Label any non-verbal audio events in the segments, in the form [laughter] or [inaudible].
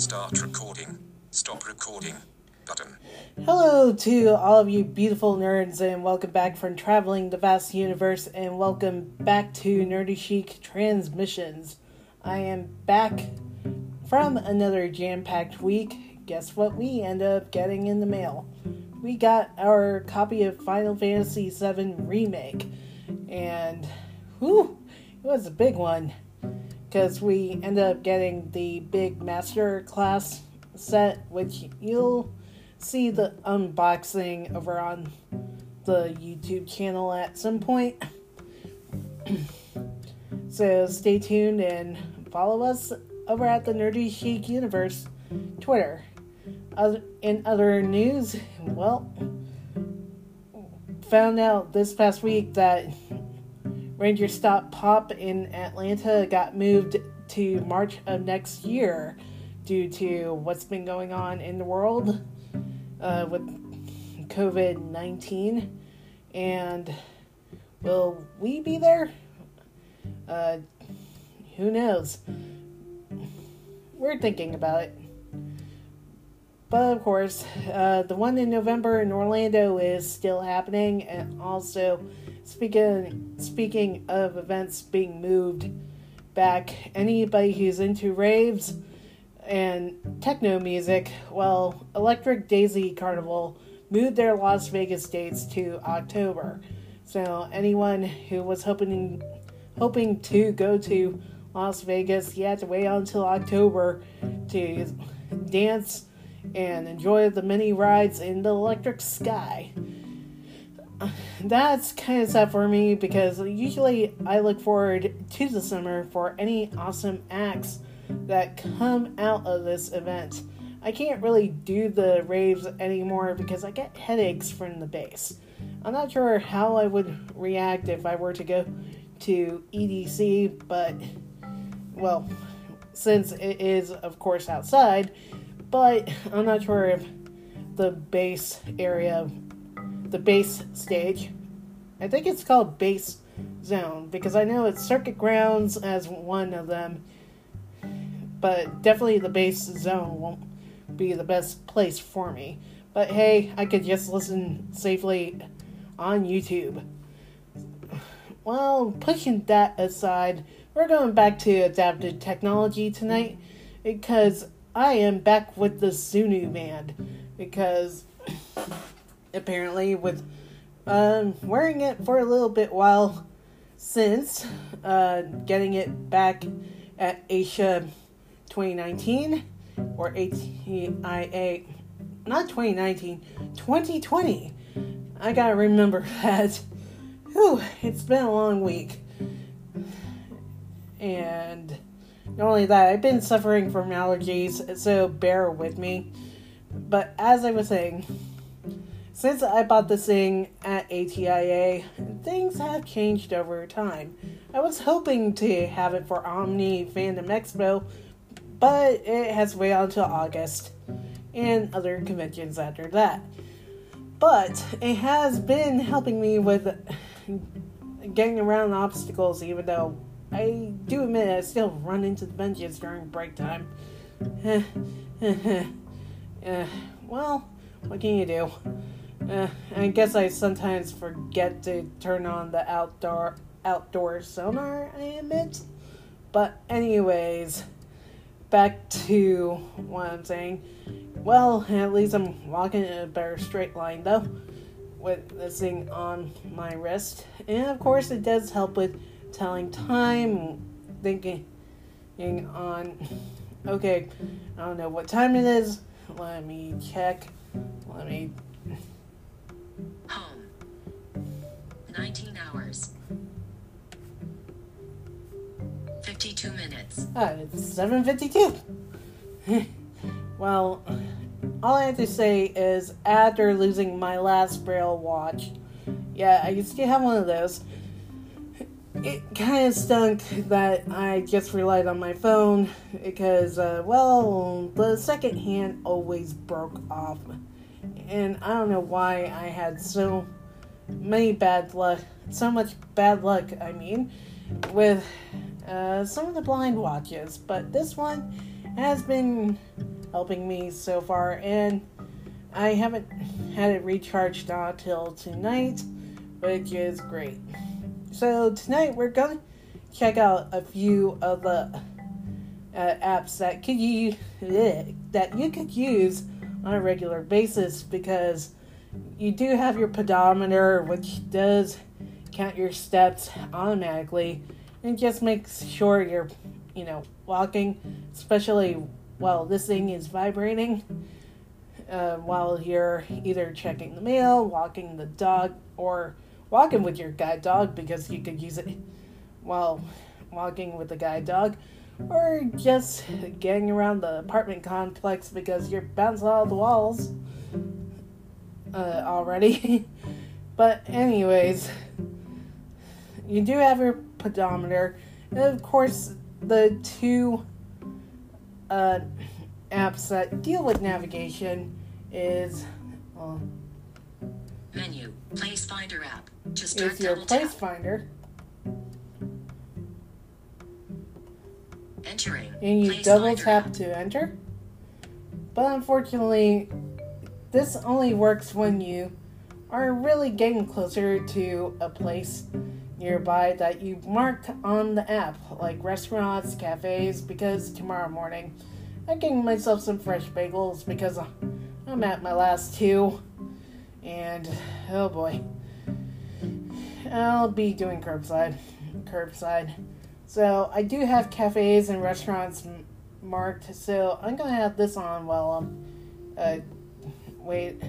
Start recording. Stop recording. Button. Hello to all of you beautiful nerds, and welcome back from traveling the vast universe, and welcome back to Nerdy Chic Transmissions. I am back from another jam packed week. Guess what we end up getting in the mail? We got our copy of Final Fantasy VII Remake, and whew, it was a big one because we ended up getting the big master class set, which you'll see the unboxing over on the YouTube channel at some point. [clears throat] so stay tuned and follow us over at the Nerdy Chic Universe Twitter. Other, in other news, well, found out this past week that Ranger Stop Pop in Atlanta got moved to March of next year due to what's been going on in the world uh, with COVID 19. And will we be there? Uh, who knows? We're thinking about it. But of course, uh, the one in November in Orlando is still happening, and also speaking speaking of events being moved back, anybody who's into raves and techno music, well, Electric Daisy Carnival moved their Las Vegas dates to October. So anyone who was hoping hoping to go to Las Vegas, you had to wait until October to dance and enjoy the many rides in the electric sky. That's kind of sad for me because usually I look forward to the summer for any awesome acts that come out of this event. I can't really do the raves anymore because I get headaches from the bass. I'm not sure how I would react if I were to go to EDC, but well, since it is, of course, outside, but I'm not sure if the bass area, the bass stage, I think it's called bass zone because I know it's circuit grounds as one of them, but definitely the bass zone won't be the best place for me. But hey, I could just listen safely on YouTube. Well, pushing that aside, we're going back to adaptive technology tonight because I am back with the Sunu band because apparently with um, wearing it for a little bit while since uh, getting it back at ATIA 2019 or ATIA not 2019 2020 I gotta remember [laughs] that. Whew, it's been a long week. And not only that, I've been suffering from allergies, so bear with me. But as I was saying, since I bought this thing at ATIA, things have changed over time. I was hoping to have it for Omni Fandom Expo, but it has waited until August and other conventions after that. But it has been helping me with getting around obstacles, even though I do admit I still run into the benches during break time. uh, [laughs] well, what can you do? Uh, I guess I sometimes forget to turn on the outdoor outdoor sonar. I admit, but anyways, back to what I'm saying. Well, at least I'm walking in a better straight line though, with this thing on my wrist, and of course it does help with telling time, thinking on, okay, I don't know what time it is. Let me check. Let me. Home. 19 hours. 52 minutes. Ah, it's 7.52. well, all I have to say is after losing my last Braille watch, yeah, I used to have one of those it kind of stunk that I just relied on my phone because, uh, well, the second hand always broke off. And I don't know why I had so many bad luck, so much bad luck, I mean, with uh, some of the blind watches. But this one has been helping me so far, and I haven't had it recharged till tonight, which is great. So tonight we're gonna check out a few of the uh, apps that could you that you could use on a regular basis because you do have your pedometer, which does count your steps automatically, and just makes sure you're, you know, walking, especially while this thing is vibrating. Uh, while you're either checking the mail, walking the dog, or walking with your guide dog because you could use it while walking with the guide dog, or just getting around the apartment complex because you're bouncing off the walls uh, already. [laughs] but, anyways, you do have your pedometer, and of course, the two uh, apps that deal with navigation is. Uh, Menu. Place Finder app. Just is your place finder, Entering. and you Place double tap to enter. But unfortunately, this only works when you are really getting closer to a place nearby that you marked on the app, like restaurants, cafes, because tomorrow morning I'm getting myself some fresh bagels because I'm at my last two. And oh boy, I'll be doing curbside. Curbside. So I do have cafes and restaurants marked, so I'm gonna have this on while I'm. Uh, wait.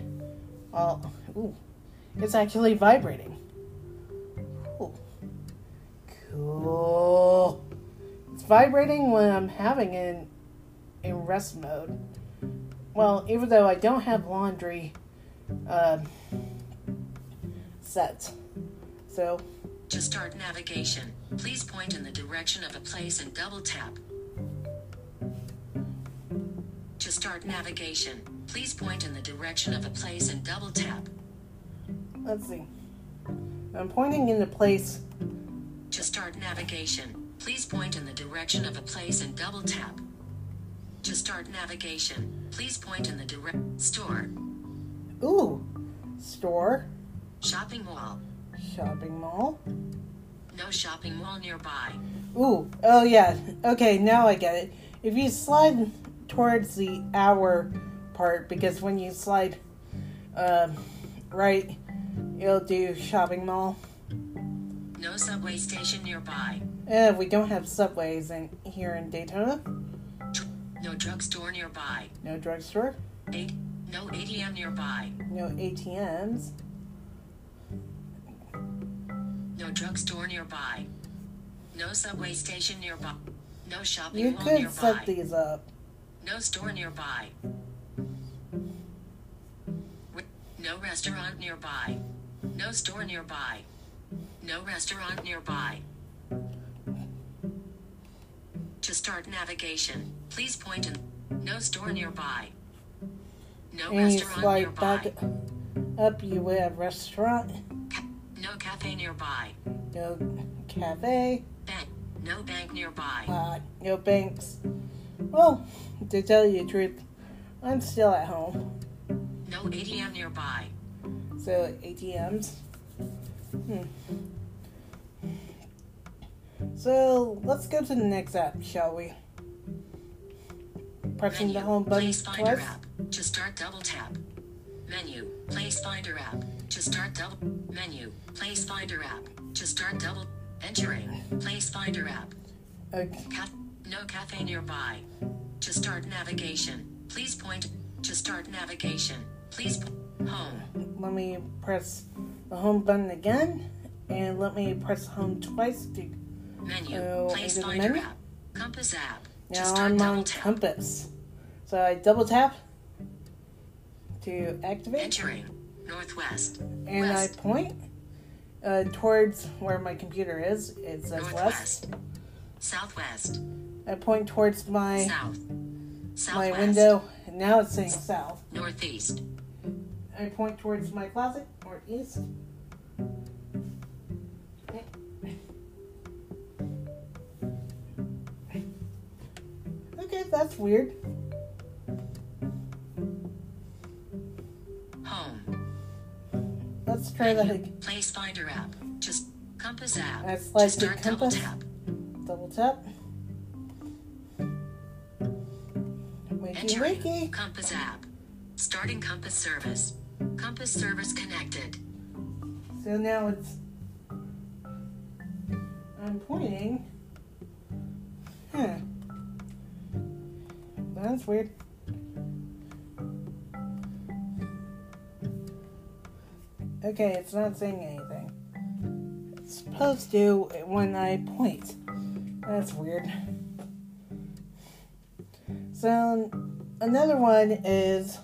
Well, ooh, it's actually vibrating. Ooh. Cool. It's vibrating when I'm having it in, in rest mode. Well, even though I don't have laundry uh, set. So, To start navigation, please point in the direction of a place and double tap. To start navigation, please point in the direction of a place and double tap. let's see. I'm pointing into place. To start navigation, please point in the direction of a place and double tap. To start navigation, please point in the direct store, Ooh, store, shopping mall, shopping mall. no shopping mall nearby. Ooh, oh yeah. Okay, now I get it. If you slide towards the hour part, because when you slide um, right, it'll do shopping mall. No subway station nearby. Uh, we don't have subways in here in Daytona. No drugstore nearby. No drugstore. Eight, no ATM nearby. No ATMs. No drugstore nearby. No subway station nearby. No shopping You mall could nearby. set these up. No store nearby. No restaurant nearby. No store nearby. No restaurant nearby. To start navigation, please point in. No store nearby. No And you restaurant slide nearby. back up, you have restaurant. No cafe nearby. No cafe. Bank. No bank nearby. Uh, no banks. Well, to tell you the truth, I'm still at home. No ATM nearby. So ATMs. Hmm. So let's go to the next app, shall we? Pressing the home button Place Finder twice. app. To start double tap. Menu. Place Finder app. To start double. Menu. Place Finder app. To start double. Entering. Place Finder app. Okay. Ca- no cafe nearby. To start navigation, please point. To start navigation, please p- home. Let me press the home button again, and let me press home twice to. Menu. Oh, Place into Finder menu? app. Compass app. Now I'm on tap. compass. So I double tap to activate, Entering. Northwest. and I point uh, towards where my computer is. It says west. Southwest. I point towards my South. my window. And now it's saying south. Northeast. I point towards my closet or east. Okay, that's weird. The Menu. Place Finder app. Just Compass app. Like the start double compass. tap. double tap. Entering wakey. Compass app. Starting Compass service. Compass service connected. So now it's. I'm pointing. Huh. That's weird. Okay, it's not saying anything. It's supposed to when I point. That's weird. So, another one is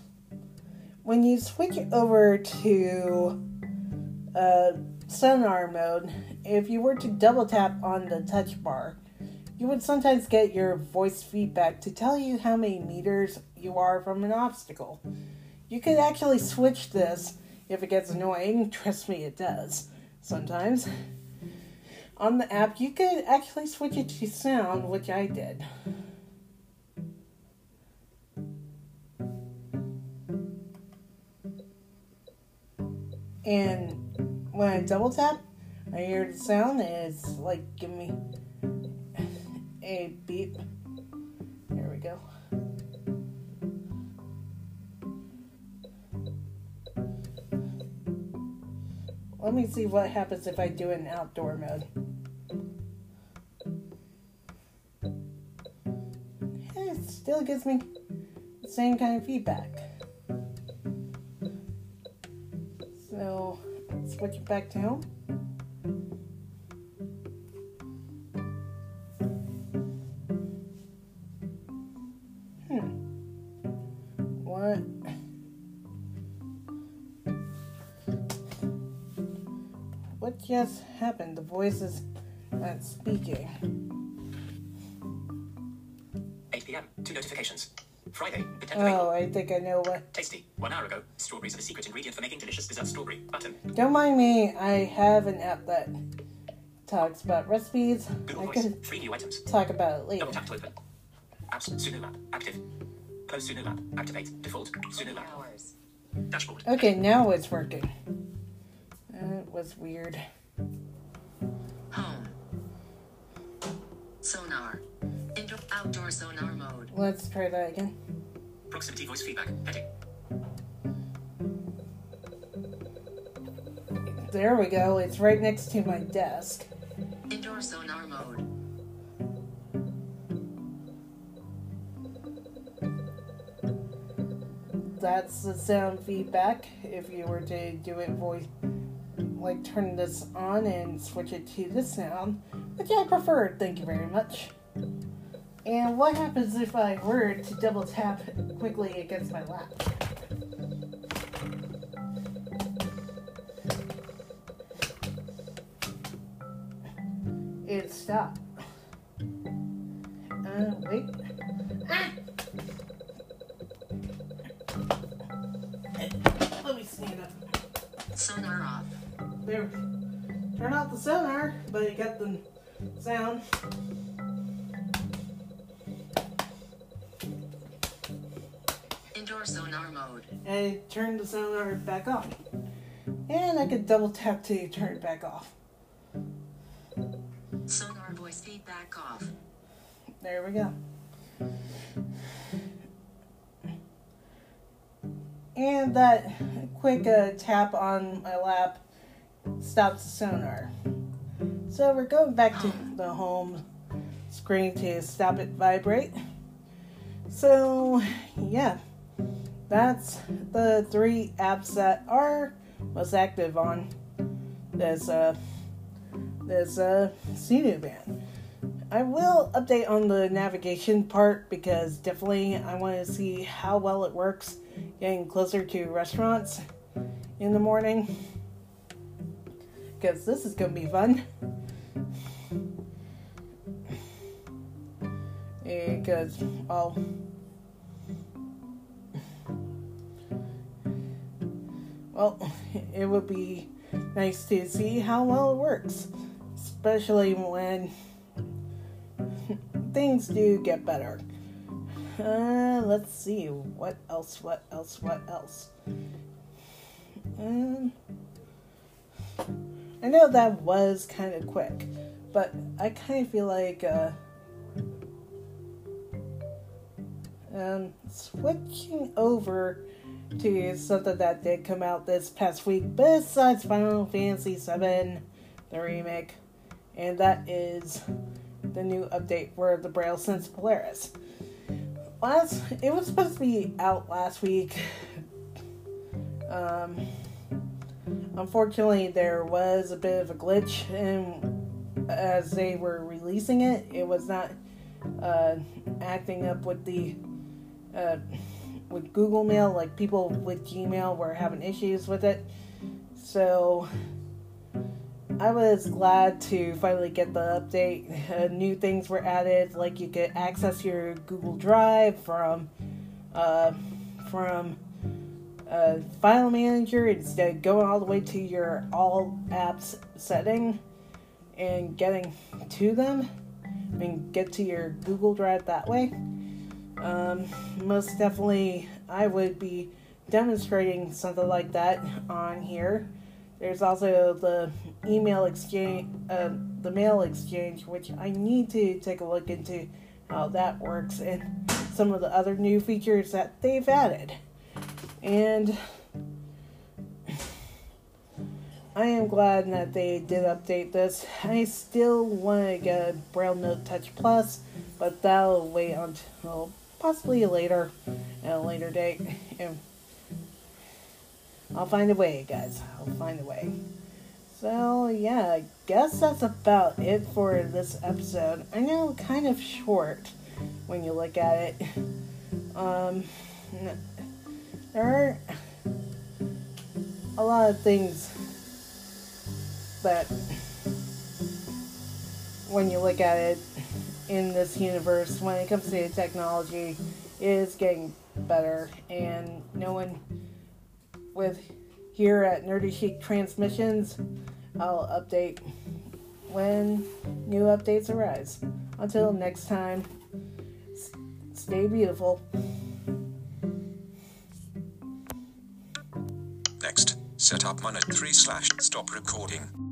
when you switch over to uh, sonar mode, if you were to double tap on the touch bar, you would sometimes get your voice feedback to tell you how many meters you are from an obstacle. You could actually switch this if it gets annoying. [laughs] Trust me, it does sometimes. On the app, you could actually switch it to sound, which I did. And when I double tap, I hear the sound and it's like give me a beep. Let me see what happens if I do it in outdoor mode. It still gives me the same kind of feedback. So, switch it back to home. What just happened? The voice is not speaking. 8 p.m. Two notifications. Friday, the 10th of Oh, I think I know what. Tasty. One hour ago, strawberries are the secret ingredient for making delicious dessert strawberry. Button. Don't mind me, I have an app that talks about recipes. Google I Voice. can Three new items. talk about it later. Double tap to open. Apps. Sunu app. Active. Close Sunu app. Activate. Default. Sunu app. Hours. Dashboard. Okay, now it's working. That was weird. Sonar. Indoor outdoor sonar mode. Let's try that again. Proximity voice feedback. Heading. There we go. It's right next to my desk. Indoor sonar mode. That's the sound feedback. If you were to do it voice, like turn this on and switch it to the sound, which I prefer. Thank you very much. And what happens if I were to double tap quickly against my lap? It stopped. Uh, wait. Ah! Let me stand up. Sonar off. There. Turn off the sonar, but you got the sound. Indoor sonar mode. And turn the sonar back on. And I could double tap to turn it back off. Sonar voice feedback off. There we go. And that quick uh, tap on my lap stops the sonar. So we're going back to the home screen to stop it vibrate. So, yeah, that's the three apps that are most active on this uh, this uh, Sunu band. I will update on the navigation part because definitely I want to see how well it works getting closer to restaurants in the morning. Because this is going to be fun. Because, well, well, it would be nice to see how well it works, especially when things do get better. Uh, let's see. What else? What else? What else? Um, I know that was kind of quick, but I kind of feel like uh, um, switching over to something that did come out this past week, besides Final Fantasy VII, the remake, and that is the new update for the Braille Sense Polaris. Last, it was supposed to be out last week. Um, unfortunately, there was a bit of a glitch and as they were releasing it. It was not uh, acting up with the uh, with Google Mail. Like people with Gmail were having issues with it. So I was glad to finally get the update. Uh, new things were added, like you could access your Google Drive from uh, from uh, File Manager instead of going all the way to your All Apps setting and getting to them. I mean, get to your Google Drive that way. Um, most definitely, I would be demonstrating something like that on here. There's also the email exchange, uh, the mail exchange, which I need to take a look into how that works and some of the other new features that they've added. And I am glad that they did update this. I still want to get a Braille Note Touch Plus, but that'll wait until possibly later, at a later date. And I'll find a way, guys. I'll find a way. So, yeah, I guess that's about it for this episode. I know, kind of short when you look at it. Um, there are a lot of things that, when you look at it in this universe, when it comes to technology, is getting better, and no one with here at Nerdy Chic Transmissions. I'll update when new updates arise. Until next time, stay beautiful. Next, set up monitor 3 slash stop recording.